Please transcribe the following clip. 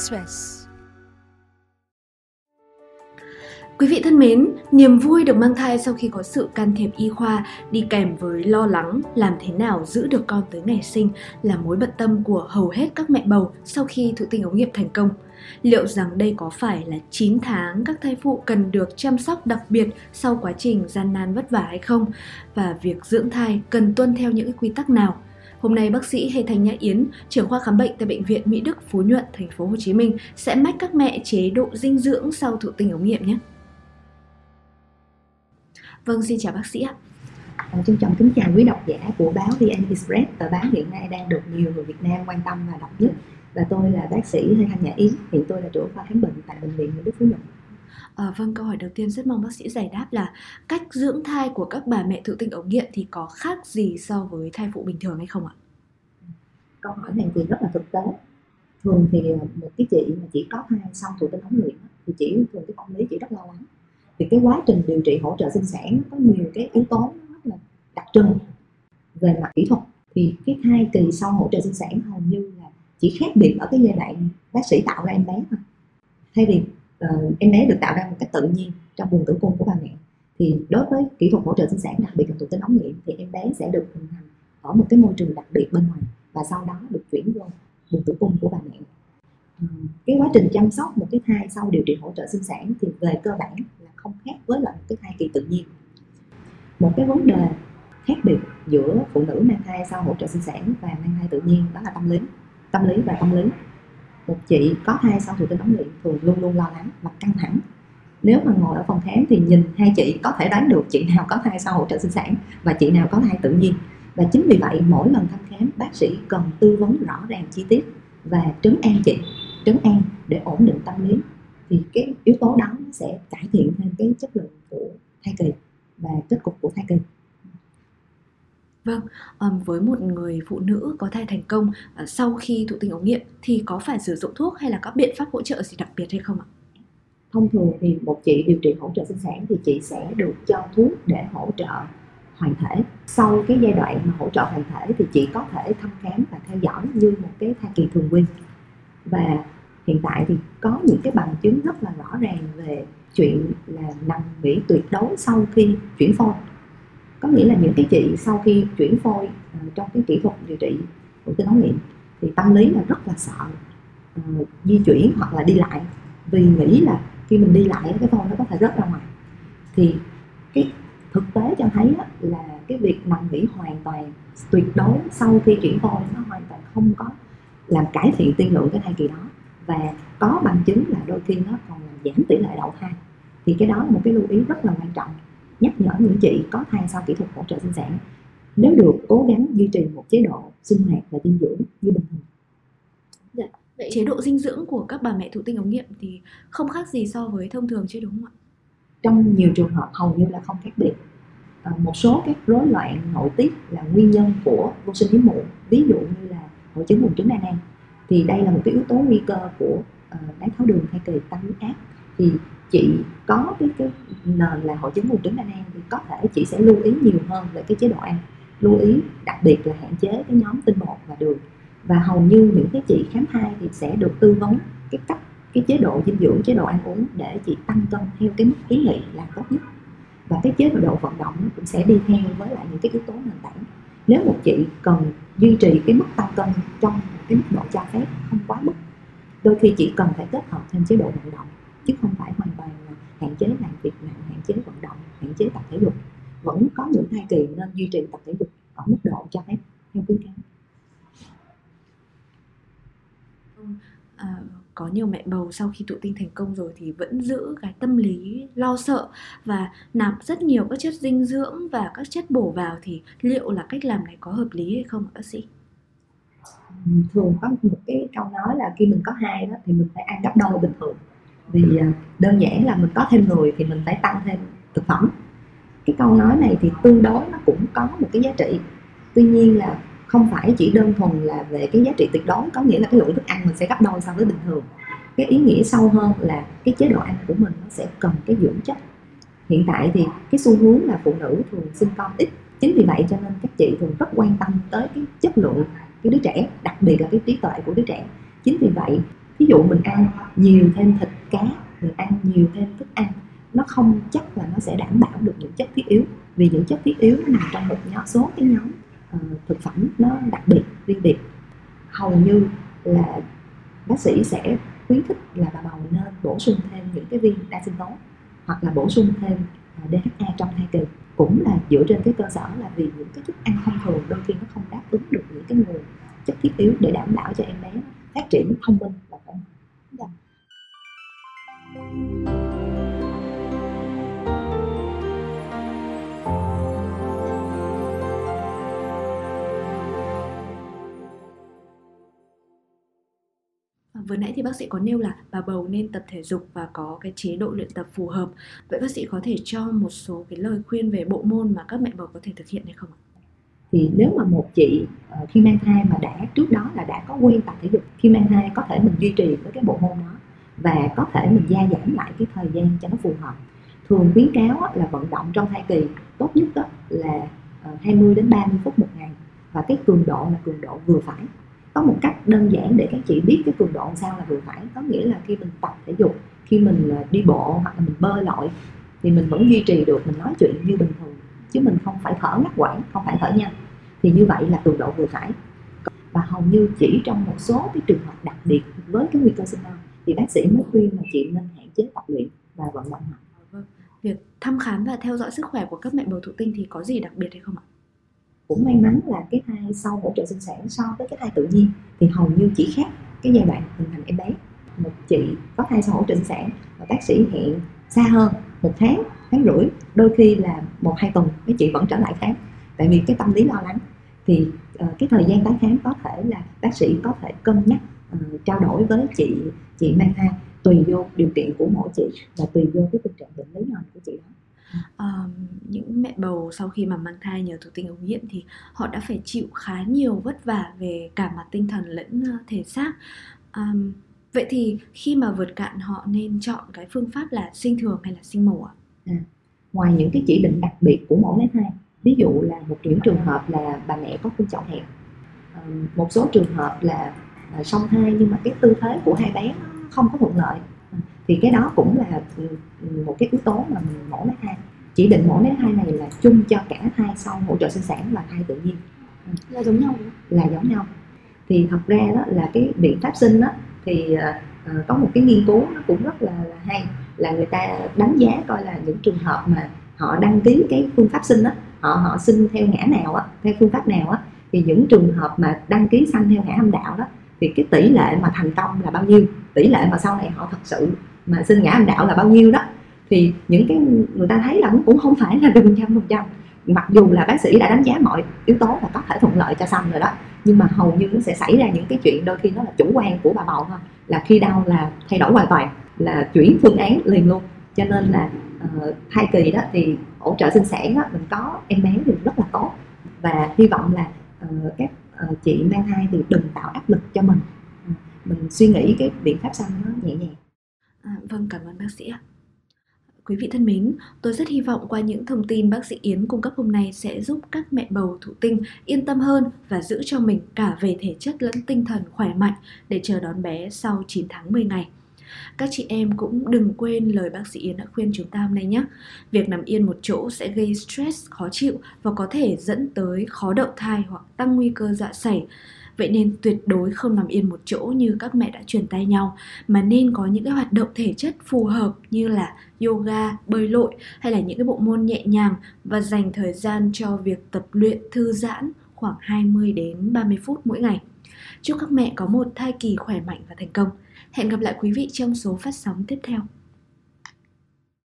Express. Quý vị thân mến, niềm vui được mang thai sau khi có sự can thiệp y khoa đi kèm với lo lắng làm thế nào giữ được con tới ngày sinh là mối bận tâm của hầu hết các mẹ bầu sau khi thụ tinh ống nghiệm thành công. Liệu rằng đây có phải là 9 tháng các thai phụ cần được chăm sóc đặc biệt sau quá trình gian nan vất vả hay không? Và việc dưỡng thai cần tuân theo những quy tắc nào? Hôm nay bác sĩ Hê Thành Nhã Yến, trưởng khoa khám bệnh tại bệnh viện Mỹ Đức Phú Nhuận, thành phố Hồ Chí Minh sẽ mách các mẹ chế độ dinh dưỡng sau thụ tinh ống nghiệm nhé. Vâng, xin chào bác sĩ ạ. À, trân trọng kính chào quý độc giả của báo VN Express, tờ báo hiện nay đang được nhiều người Việt Nam quan tâm và đọc nhất. Và tôi là bác sĩ Hê Thanh Nhã Yến, hiện tôi là trưởng khoa khám bệnh tại bệnh viện Mỹ Đức Phú Nhuận. À, vâng, câu hỏi đầu tiên rất mong bác sĩ giải đáp là cách dưỡng thai của các bà mẹ thụ tinh ống nghiệm thì có khác gì so với thai phụ bình thường hay không ạ? Câu hỏi này thì rất là thực tế. Thường thì ờ, một cái chị mà chỉ có thai xong thụ tinh ống nghiệm thì chỉ thường cái tâm lý chỉ rất lo lắng thì cái quá trình điều trị hỗ trợ sinh sản có nhiều cái yếu tố rất là đặc trưng về mặt kỹ thuật thì cái thai kỳ sau hỗ trợ sinh sản hầu như là chỉ khác biệt ở cái giai đoạn bác sĩ tạo ra em bé thôi thay vì uh, em bé được tạo ra một cách tự nhiên trong buồng tử cung của bà mẹ. Thì đối với kỹ thuật hỗ trợ sinh sản đặc biệt là thụ tinh ống nghiệm thì em bé sẽ được hình thành ở một cái môi trường đặc biệt bên ngoài và sau đó được chuyển vô buồng tử cung của bà mẹ. Ờ, cái quá trình chăm sóc một cái thai sau điều trị hỗ trợ sinh sản thì về cơ bản là không khác với lại một cái thai kỳ tự nhiên. Một cái vấn đề khác biệt giữa phụ nữ mang thai sau hỗ trợ sinh sản và mang thai tự nhiên đó là tâm lý tâm lý và tâm lý một chị có thai sau thụ tinh ống nghiệm thường luôn luôn lo lắng và căng thẳng. Nếu mà ngồi ở phòng khám thì nhìn hai chị có thể đoán được chị nào có thai sau hỗ trợ sinh sản và chị nào có thai tự nhiên. Và chính vì vậy, mỗi lần thăm khám, bác sĩ cần tư vấn rõ ràng chi tiết và trấn an chị, trấn an để ổn định tâm lý. Thì cái yếu tố đó sẽ cải thiện thêm cái chất lượng của thai kỳ và kết cục của thai kỳ. Vâng, um, với một người phụ nữ có thai thành công uh, sau khi thụ tinh ống nghiệm thì có phải sử dụng thuốc hay là các biện pháp hỗ trợ gì đặc biệt hay không ạ? Thông thường thì một chị điều trị hỗ trợ sinh sản thì chị sẽ được cho thuốc để hỗ trợ hoàn thể. Sau cái giai đoạn mà hỗ trợ hoàn thể thì chị có thể thăm khám và theo dõi như một cái thai kỳ thường quy. Và hiện tại thì có những cái bằng chứng rất là rõ ràng về chuyện là nằm nghỉ tuyệt đối sau khi chuyển phôi có nghĩa là những cái chị sau khi chuyển phôi uh, trong cái kỹ thuật điều trị của tinh ống nghiệm thì tâm lý là rất là sợ uh, di chuyển hoặc là đi lại. Vì nghĩ là khi mình đi lại cái phôi nó có thể rớt ra ngoài. Thì cái thực tế cho thấy là cái việc nằm nghỉ hoàn toàn tuyệt đối sau khi chuyển phôi nó hoàn toàn không có làm cải thiện tiên lượng cái thai kỳ đó. Và có bằng chứng là đôi khi nó còn làm giảm tỷ lệ đậu thai. Thì cái đó là một cái lưu ý rất là quan trọng nhắc nhở những chị có thai sau kỹ thuật hỗ trợ sinh sản. Nếu được cố gắng duy trì một chế độ sinh hoạt và dinh dưỡng như bình thường. Dạ. vậy chế độ dinh dưỡng của các bà mẹ thụ tinh ống nghiệm thì không khác gì so với thông thường chứ đúng không ạ? Trong nhiều trường hợp hầu như là không khác biệt. À, một số các rối loạn nội tiết là nguyên nhân của vô sinh hiếm muộn ví dụ như là hội chứng buồng trứng đa nang. Thì đây là một cái yếu tố nguy cơ của uh, đái tháo đường thai kỳ tăng huyết áp. Thì chị có cái cái nền là hội chứng buồng trứng đa nang thì có thể chị sẽ lưu ý nhiều hơn về cái chế độ ăn. Lưu ý, đặc biệt là hạn chế cái nhóm tinh bột và đường. Và hầu như những cái chị khám thai thì sẽ được tư vấn cái cách, cái chế độ dinh dưỡng, chế độ ăn uống để chị tăng cân theo cái mức ý nghị là tốt nhất. Và cái chế độ vận động nó cũng sẽ đi theo với lại những cái yếu tố nền tảng. Nếu một chị cần duy trì cái mức tăng cân trong cái mức độ cho phép không quá mức, đôi khi chị cần phải kết hợp thêm chế độ vận động chứ không phải hoàn toàn là hạn chế làm việc nặng hạn chế vận động hạn chế tập thể dục. Vẫn có những thai kỳ nên duy trì tập thể dục ở mức độ cho phép theo khuyến cáo. À, có nhiều mẹ bầu sau khi thụ tinh thành công rồi thì vẫn giữ cái tâm lý lo sợ và nạp rất nhiều các chất dinh dưỡng và các chất bổ vào thì liệu là cách làm này có hợp lý hay không bác sĩ? thường có một cái câu nói là khi mình có hai đó thì mình phải ăn gấp đôi bình thường vì à, đơn giản là mình có thêm người thì mình phải tăng thêm thực phẩm. Cái câu nói này thì tương đối nó cũng có một cái giá trị. Tuy nhiên là không phải chỉ đơn thuần là về cái giá trị tuyệt đối, có nghĩa là cái lượng thức ăn mình sẽ gấp đôi so với bình thường. Cái ý nghĩa sâu hơn là cái chế độ ăn của mình nó sẽ cần cái dưỡng chất. Hiện tại thì cái xu hướng là phụ nữ thường sinh con ít, chính vì vậy cho nên các chị thường rất quan tâm tới cái chất lượng cái đứa trẻ, đặc biệt là cái trí tuệ của đứa trẻ. Chính vì vậy ví dụ mình ăn nhiều thêm thịt cá mình ăn nhiều thêm thức ăn nó không chắc là nó sẽ đảm bảo được những chất thiết yếu. Vì những chất thiết yếu nó nằm trong một nhóm số cái nhóm uh, thực phẩm nó đặc biệt riêng biệt. Hầu như là bác sĩ sẽ khuyến khích là bà bầu nên bổ sung thêm những cái viên đa sinh tố hoặc là bổ sung thêm à, DHA trong thai kỳ. Cũng là dựa trên cái cơ sở là vì những cái thức ăn thông thường đôi khi nó không đáp ứng được những cái nguồn chất thiết yếu để đảm bảo cho em bé phát triển thông minh và khỏe mạnh. Dạ. À, vừa nãy thì bác sĩ có nêu là bà bầu nên tập thể dục và có cái chế độ luyện tập phù hợp. Vậy bác sĩ có thể cho một số cái lời khuyên về bộ môn mà các mẹ bầu có thể thực hiện hay không thì nếu mà một chị ờ, uh, khi mang thai mà đã trước đó là đã có quen tập thể dục khi mang thai có thể mình duy trì với cái bộ môn đó và có thể mình gia giảm lại cái thời gian cho nó phù hợp. Thường khuyến cáo là vận động trong thai kỳ tốt nhất là ờ, 20 đến 30 phút một ngày và cái cường độ là cường độ vừa phải. Có một cách đơn giản để các chị biết cái cường độ sao là vừa phải có nghĩa là khi mình tập thể dục khi mình ờ, đi bộ hoặc là mình bơi lội thì mình vẫn duy trì được mình nói chuyện như bình thường chứ mình không phải thở ngắt quãng không phải thở nhanh. Thì như vậy là cường độ vừa phải. Và hầu như chỉ trong một số cái trường hợp đặc biệt với cái nguy cơ sinh non thì bác sĩ mới khuyên là chị nên hạn chế tập luyện và vận động mạnh. Vâng. việc thăm khám và theo dõi sức khỏe của các mẹ bầu thụ tinh thì có gì đặc biệt hay không ạ? Cũng may mắn là cái thai sau hỗ trợ sinh sản so với cái thai tự nhiên thì hầu như chỉ khác cái giai đoạn hình thành em bé. Một chị có thai sau hỗ trợ sinh sản và bác sĩ hẹn xa hơn một tháng tháng rưỡi đôi khi là một hai tuần mấy chị vẫn trở lại khám. Tại vì cái tâm lý lo lắng thì uh, cái thời gian tái khám có thể là bác sĩ có thể cân nhắc uh, trao đổi với chị chị mang thai tùy vô điều kiện của mỗi chị và tùy vô cái tình trạng bệnh lý nào của chị đó. Uh, những mẹ bầu sau khi mà mang thai nhờ thụ tinh ống nghiệm thì họ đã phải chịu khá nhiều vất vả về cả mặt tinh thần lẫn thể xác. Um, vậy thì khi mà vượt cạn họ nên chọn cái phương pháp là sinh thường hay là sinh mổ ạ? À, ngoài những cái chỉ định đặc biệt của mỗi lấy thai ví dụ là một những trường hợp là bà mẹ có khung chậu hẹp một số trường hợp là song thai nhưng mà cái tư thế của hai bé không có thuận lợi. Thì cái đó cũng là ừ, một cái yếu tố mà mình mổ lấy thai chỉ định mổ lấy thai này là chung cho cả thai sau hỗ trợ sinh sản và thai tự nhiên. Là giống nhau là giống nhau. Thì thật ra đó là cái biện pháp sinh đó thì uh, có một cái nghiên cứu nó cũng rất là, là hay là người ta đánh giá coi là những trường hợp mà họ đăng ký cái phương pháp sinh đó họ họ sinh theo ngã nào á, theo phương pháp nào á, thì những trường hợp mà đăng ký sanh theo ngã âm đạo đó, thì cái tỷ lệ mà thành công là bao nhiêu? Tỷ lệ mà sau này họ thật sự mà sinh ngã âm đạo là bao nhiêu đó? Thì những cái người ta thấy là cũng không phải là gần trăm phần trăm. Mặc dù là bác sĩ đã đánh giá mọi yếu tố là có thể thuận lợi cho sanh rồi đó, nhưng mà hầu như nó sẽ xảy ra những cái chuyện đôi khi nó là chủ quan của bà bầu thôi, là khi đau là thay đổi hoàn toàn là chuyển phương án liền luôn cho nên là uh, thai kỳ đó thì hỗ trợ sinh sản đó mình có em bé thì rất là tốt và hy vọng là uh, các uh, chị mang thai thì đừng tạo áp lực cho mình uh, mình suy nghĩ cái biện pháp xanh nó nhẹ nhàng À, vâng, cảm ơn bác sĩ ạ. Quý vị thân mến, tôi rất hy vọng qua những thông tin bác sĩ Yến cung cấp hôm nay sẽ giúp các mẹ bầu thụ tinh yên tâm hơn và giữ cho mình cả về thể chất lẫn tinh thần khỏe mạnh để chờ đón bé sau 9 tháng 10 ngày. Các chị em cũng đừng quên lời bác sĩ Yến đã khuyên chúng ta hôm nay nhé. Việc nằm yên một chỗ sẽ gây stress, khó chịu và có thể dẫn tới khó đậu thai hoặc tăng nguy cơ dạ sảy. Vậy nên tuyệt đối không nằm yên một chỗ như các mẹ đã truyền tay nhau mà nên có những cái hoạt động thể chất phù hợp như là yoga, bơi lội hay là những cái bộ môn nhẹ nhàng và dành thời gian cho việc tập luyện thư giãn khoảng 20 đến 30 phút mỗi ngày. Chúc các mẹ có một thai kỳ khỏe mạnh và thành công. Hẹn gặp lại quý vị trong số phát sóng tiếp theo.